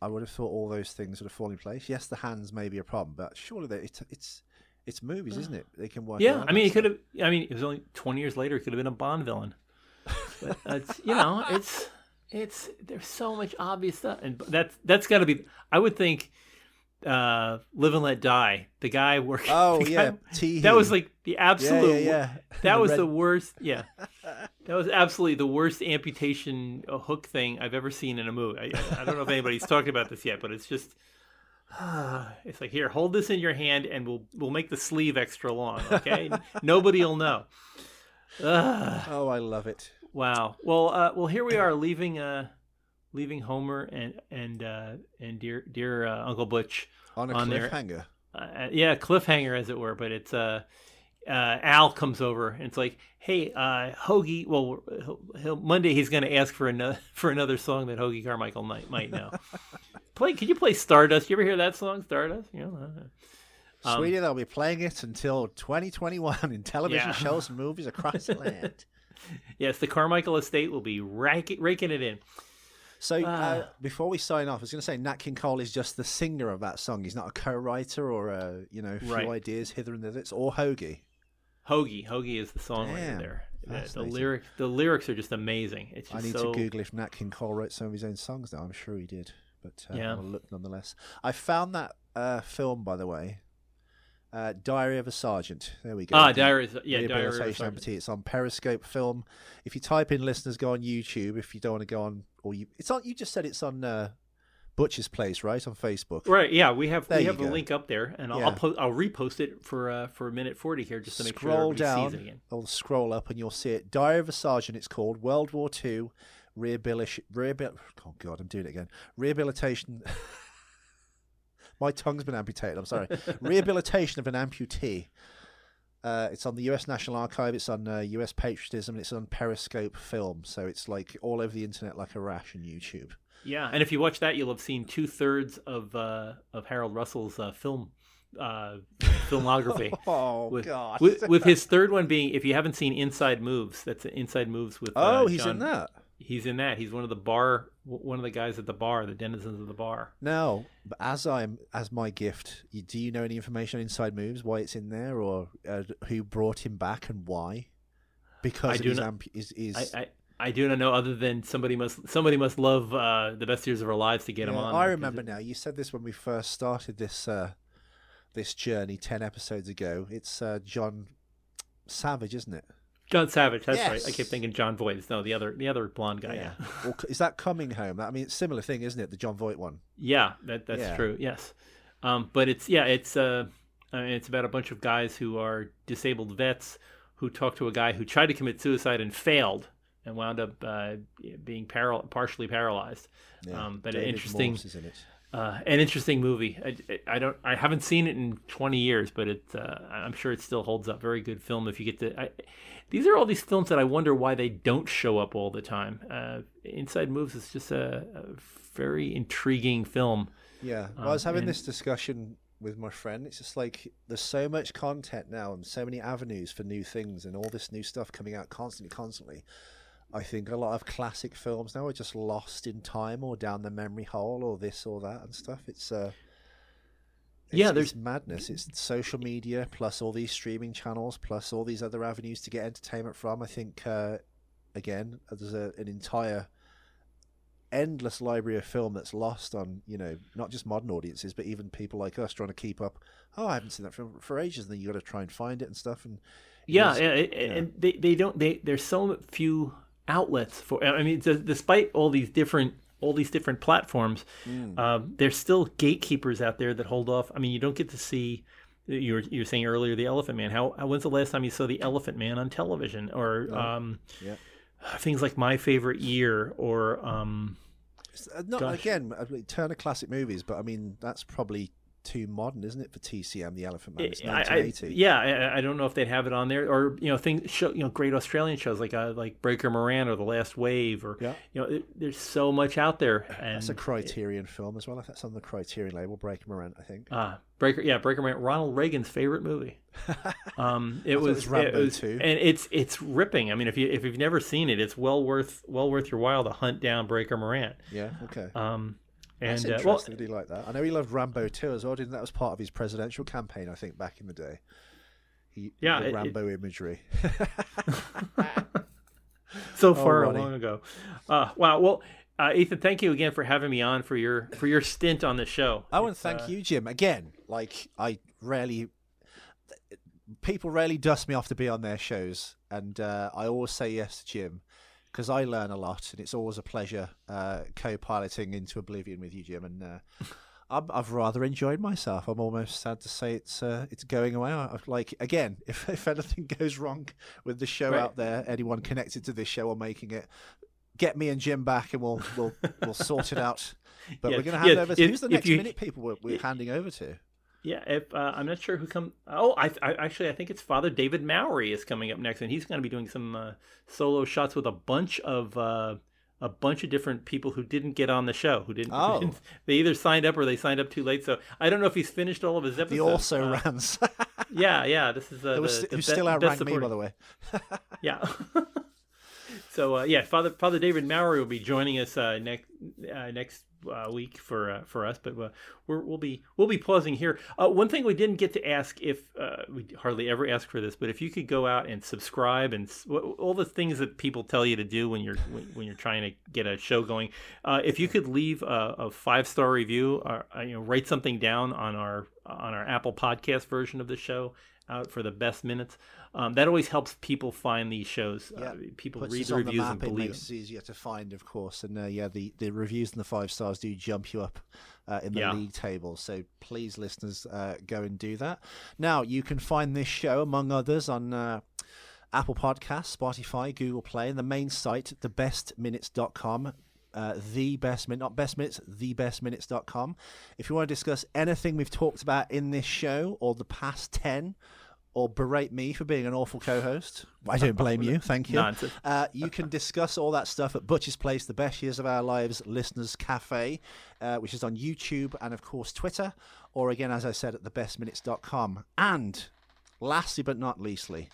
I would have thought all those things would have fallen in place. Yes, the hands may be a problem, but surely they, it's it's it's movies, isn't it? They can work.
yeah, I mean, it could have. I mean, it was only twenty years later. It could have been a Bond villain. But it's you know, it's it's there's so much obvious stuff, and that's that's got to be. I would think, uh, Live and Let Die. The guy working.
Oh
the
yeah,
guy-
Tee
that was like the absolute.
yeah, yeah.
That was
red-
the worst. Yeah, that was absolutely the worst amputation uh, hook thing I've ever seen in a movie. I, I don't know if anybody's talked about this yet, but it's just. It's like here, hold this in your hand, and we'll we'll make the sleeve extra long. Okay, nobody'll know. Ugh.
Oh, I love it.
Wow. Well, uh, well, here we are leaving, uh, leaving Homer and and uh, and dear dear uh, Uncle Butch.
On a
On
cliffhanger.
Uh, yeah, cliffhanger as it were. But it's uh, uh, Al comes over and it's like, hey, uh, Hoagy. Well, he'll, he'll, Monday he's going to ask for another for another song that Hoagy Carmichael might might know. play. Can you play Stardust? You ever hear that song, Stardust? You know. uh, Um,
Sweetie, they'll be playing it until 2021 in television
Yeah.
shows and movies across the land.
Yes, the Carmichael estate will be raking, raking it in.
So, uh,
Ah.
before we sign off, I was going to say Nat King Cole is just the singer of that song. He's not a co-writer or a you know few
Right.
ideas hither and thither. It's all Hoagy.
Hoagy. Hoagy is the songwriter
Damn,
there. The, the
fascinating.
lyric, the lyrics are just amazing. It's
I need
so.
to Google if Nat King Cole wrote some of his own songs. Now I'm sure he did, but uh,
Yeah.
I'll look nonetheless. I found that uh, film, by the way, uh, Diary of a Sergeant. There we go.
Ah, Diary. Yeah, Diary. of a Sergeant.
Amputee. It's on Periscope Film. If you type in listeners, go on YouTube. If you don't want to go on, or you, it's on. You just said it's on uh, Butcher's Place, right, on Facebook.
Right. Yeah, we have
There
we have the
go.
link up there, and I'll
Yeah.
I'll, po- I'll repost it for uh, for a minute forty here just to make
scroll
sure
down,
sees it again.
or scroll up, and you'll see it. Diary of a Sergeant. It's called World War Two Rehabilitation. Rehabil- oh God, I'm doing it again. Rehabilitation. My tongue's been amputated. I'm sorry. Rehabilitation of an amputee. Uh, it's on the U.S. National Archive. It's on uh, U.S. Patriotism. It's on Periscope Film. So it's like all over the internet, like a rash, and YouTube.
Yeah, and if you watch that, you'll have seen two thirds of uh, of Harold Russell's uh, film uh, filmography.
Oh
with,
God!
with, with his third one being, if you haven't seen Inside Moves, that's Inside Moves with. uh,
oh, he's
John-
in that.
He's in that. He's one of the bar, one of the guys at the bar, the denizens of the bar.
Now, as I'm as my gift, do you know any information on Inside Moves, why it's in there, or uh, who brought him back and why? Because
I do
his
not-
amp- is is
I, I, I do not know other than somebody must somebody must love uh, the best years of our lives to get him on.
I remember
it-
now. You said this when we first started this uh, this journey ten episodes ago. It's uh, John Savage, isn't it?
John Savage. That's right. I keep thinking Jon Voight. No, the other the other blonde guy. Yeah,
Or c- is that coming home? I mean, it's a similar thing, isn't it? The Jon Voight one.
yeah, that that's
Yeah.
true. Yes, um, but it's yeah, it's uh, I mean, it's about a bunch of guys who are disabled vets who talk to a guy who tried to commit suicide and failed and wound up uh, being paral- partially paralyzed.
Yeah.
Um, but
David
interesting-
Morse is in it.
Uh, an interesting movie. I, I don't. I haven't seen it in 20 years, but it. Uh, I'm sure it still holds up. Very good film. If you get to, I, these are all these films that I wonder why they don't show up all the time. Uh, Inside Moves is just a, a very intriguing film.
Yeah, well,
Um,
I was having
and-
this discussion with my friend. It's just like there's so much content now and so many avenues for new things and all this new stuff coming out constantly, constantly. I think a lot of classic films now are just lost in time or down the memory hole or this or that and stuff. It's uh, it's,
Yeah,
it's
there's-
madness. It's social media plus all these streaming channels plus all these other avenues to get entertainment from. I think uh, again there's a, an entire endless library of film that's lost on you know not just modern audiences but even people like us trying to keep up oh i haven't seen that film for ages and then you got to try and find it and stuff and
Yeah, and- and they, they don't. They there's so few outlets for. I mean, d- despite all these different all these different platforms,
Mm.
um, there's still gatekeepers out there that hold off. I mean, you don't get to see. You were you were saying earlier the Elephant Man. How when's the last time you saw the Elephant Man on television or um,
Yeah.
things like My Favorite Year or um,
Uh, Not
Gosh.
again, Turner Classic Movies, but I mean that's probably too modern, isn't it, for TCM, the Elephant Man? It's
I- I-
1980.
yeah, I, I don't know if they'd have it on there, or you know, things show you know, great Australian shows like uh, like Breaker Morant or The Last Wave, or
Yeah.
you know, it, there's so much out there. And
That's a Criterion film as well. If that's on the Criterion label, Breaker Morant, I think.
Ah, Breaker, yeah, Breaker Man, Ronald Reagan's favorite movie. Um, it
thought it
was,
was Rambo
it was-
2.
and it's it's ripping. I mean, if you if you've never seen it, it's well worth well worth your while to hunt down Breaker Morant.
Yeah, okay.
Um,
That's
and uh, well,
interesting. He like that? I know he loved Rambo too as well. Didn't that was part of his presidential campaign? I think back in the day. He,
Yeah, it- it-
Rambo imagery.
so far
Ronnie.
long ago. Uh, wow. Well, uh, Ethan, thank you again for having me on for your for your stint on the show.
Oh, and
It's,
thank
uh,
you, Jim. Again, like I rarely, people rarely dust me off to be on their shows, and uh, I always say yes to Jim because I learn a lot, and it's always a pleasure uh, co-piloting into oblivion with you, Jim. And uh, I'm, I've rather enjoyed myself. I'm almost sad to say it's uh, it's going away. I, like again, if if anything goes wrong with the show
Right.
out there, anyone connected to this show or making it. Get me and Jim back, and we'll we'll we'll sort it out. But
Yeah,
we're going to hand
yeah,
over. To,
if-
who's the next
you-
minute people we're, we're handing over to?
Yeah, if uh, I'm not sure who come. Oh, I, I actually I think it's Father David Mowry is coming up next, and he's going to be doing some uh, solo shots with a bunch of uh, a bunch of different people who didn't get on the show. Who didn't, who
Oh.
didn't- they either signed up or they signed up too late. So I don't know if he's finished all of his episodes.
The also
Uh,
rans.
yeah, yeah. This is uh,
was,
the, the
who still outranked me, by the way.
Yeah. so uh, yeah, Father Father David Maury will be joining us uh, next uh, next uh, week for uh, for us, but uh, we're, we'll be we'll be pausing here. Uh, one thing we didn't get to ask, if uh, we hardly ever ask for this, but if you could go out and subscribe and s- all the things that people tell you to do when you're when, when you're trying to get a show going, uh, if you could leave a, a five star review or you know write something down on our on our Apple Podcast version of the show out for the best minutes. Um, that always helps people find these shows.
Yeah,
Uh, people
Puts
read the
on the
reviews
map,
and
it makes
it.
it easier to find, of course. And uh, yeah, the, the reviews and the five stars do jump you up uh, in the
Yeah.
league table. So please, listeners, uh, go and do that. Now, you can find this show, among others, on uh, Apple Podcasts, Spotify, Google Play, and the main site, thebestminutes.com. Uh, the best minute, not best minutes, thebestminutes.com. If you want to discuss anything we've talked about in this show or the past 10, or berate me for being an awful co-host. I don't blame you. Thank you. Uh, you can discuss all that stuff at Butcher's Place, the best years of our lives listeners cafe, uh, which is on YouTube and of course Twitter, or again, as I said, at thebestminutes.com. And lastly but not leastly,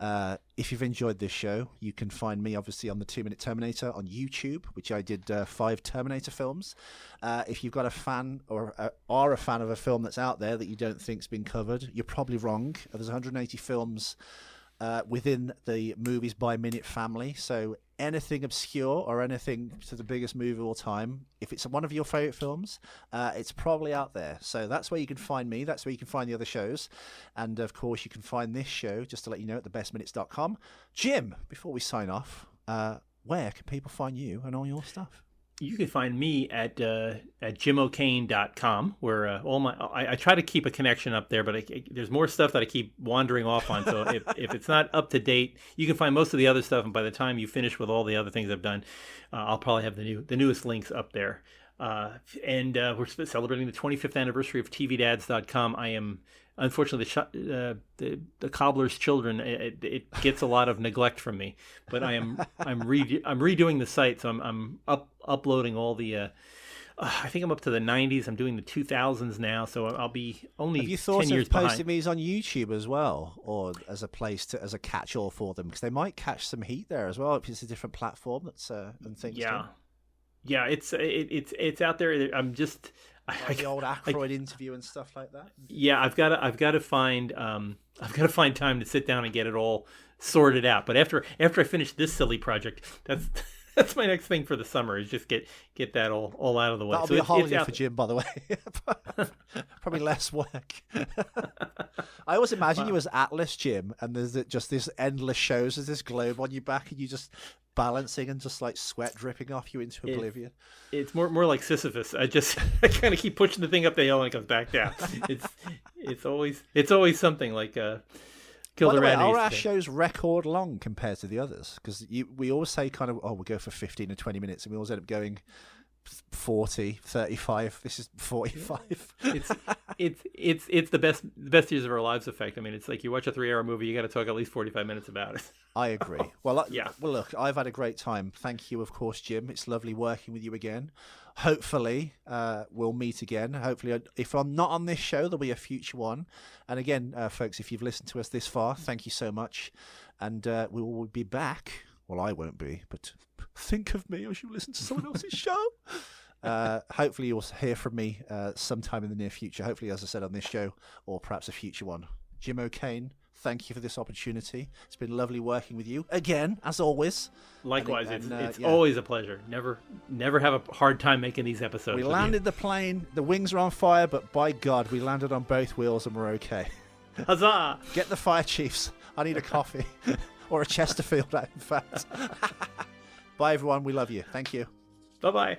uh, if you've enjoyed this show, you can find me obviously on the Two Minute Terminator on YouTube, which I did uh, five Terminator films. Uh, if you've got a fan or uh, are a fan of a film that's out there that you don't think's been covered, you're probably wrong. There's 180 films uh, within the movies by minute family. So anything obscure or anything to the biggest movie of all time, if it's one of your favorite films, uh, it's probably out there. So that's where you can find me. That's where you can find the other shows. And of course, you can find this show, just to let you know, at thebestminutes.com. Jim, before we sign off, uh, where can people find you and all your stuff?
You can find me at uh, at jimokane.com where uh, all my I, I try to keep a connection up there, but I, I- there's more stuff that I keep wandering off on. So if, if it's not up to date, you can find most of the other stuff. And by the time you finish with all the other things I've done, uh, I'll probably have the new the newest links up there. Uh, and uh, we're celebrating the 25th anniversary of TVDads.com. I am unfortunately the, sh- uh, the the cobbler's children. It, it gets a lot of neglect from me, but I am I'm re- I'm redoing the site, so I'm I'm up uploading all the. Uh, uh, I think I'm up to the 90s. I'm doing the 2000s now, so I'll be only
Have you thought
10 years
of posting these on YouTube as well, or as a place to as a catch-all for them? Because they might catch some heat there as well. If it's a different platform that's uh, and things.
Yeah, yeah, it's it, it's it's out there. I'm just. I,
like the
I-
old Aykroyd interview and stuff like that.
yeah, I've got to I've got to find um I've got to find time to sit down and get it all sorted out. But after after I finish this silly project, that's that's my next thing for the summer is just get get that all all out of the way.
That'll
So
be a holiday for Jim, by the way. Probably less work. I always imagine you as Atlas, Jim, and there's just this endless shows. There's this globe on your back, and you just balancing and just like sweat dripping off you into
It-
oblivion.
It's more more like Sisyphus. I just I kind of keep pushing the thing up the hill and it comes back down. It's it's always it's always something like uh, Kill
By the way,
used to
our shows record long compared to the others? Because we always say kind of, oh, we'll go for 15 or 20 minutes, and we always end up going 40, 35. This is 45.
it's it's it's it's the best the best years of our lives effect. I mean, it's like you watch a three hour movie, you got to talk at least forty five minutes about it.
I agree. Well, I,
Yeah.
Well, look, I've had a great time. Thank you, of course, Jim. It's lovely working with you again. Hopefully, uh, we'll meet again. Hopefully, if I'm not on this show, there'll be a future one. And again, uh, folks, if you've listened to us this far, thank you so much. And uh, we will be back. Well, I won't be, but think of me as you listen to someone else's show. Uh, hopefully, you'll hear from me uh, sometime in the near future. Hopefully, as I said on this show, or perhaps a future one. Jim O'Kane, thank you for this opportunity. It's been lovely working with you again, as always.
Likewise,
and,
it's
uh,
it's
yeah.
always a pleasure. Never never have a hard time making these episodes.
We landed the plane. The wings are on fire, but by God, we landed on both wheels and we're okay.
Huzzah!
Get the fire chiefs. I need a coffee or a Chesterfield, in fact. Bye, everyone. We love you. Thank you.
Bye bye.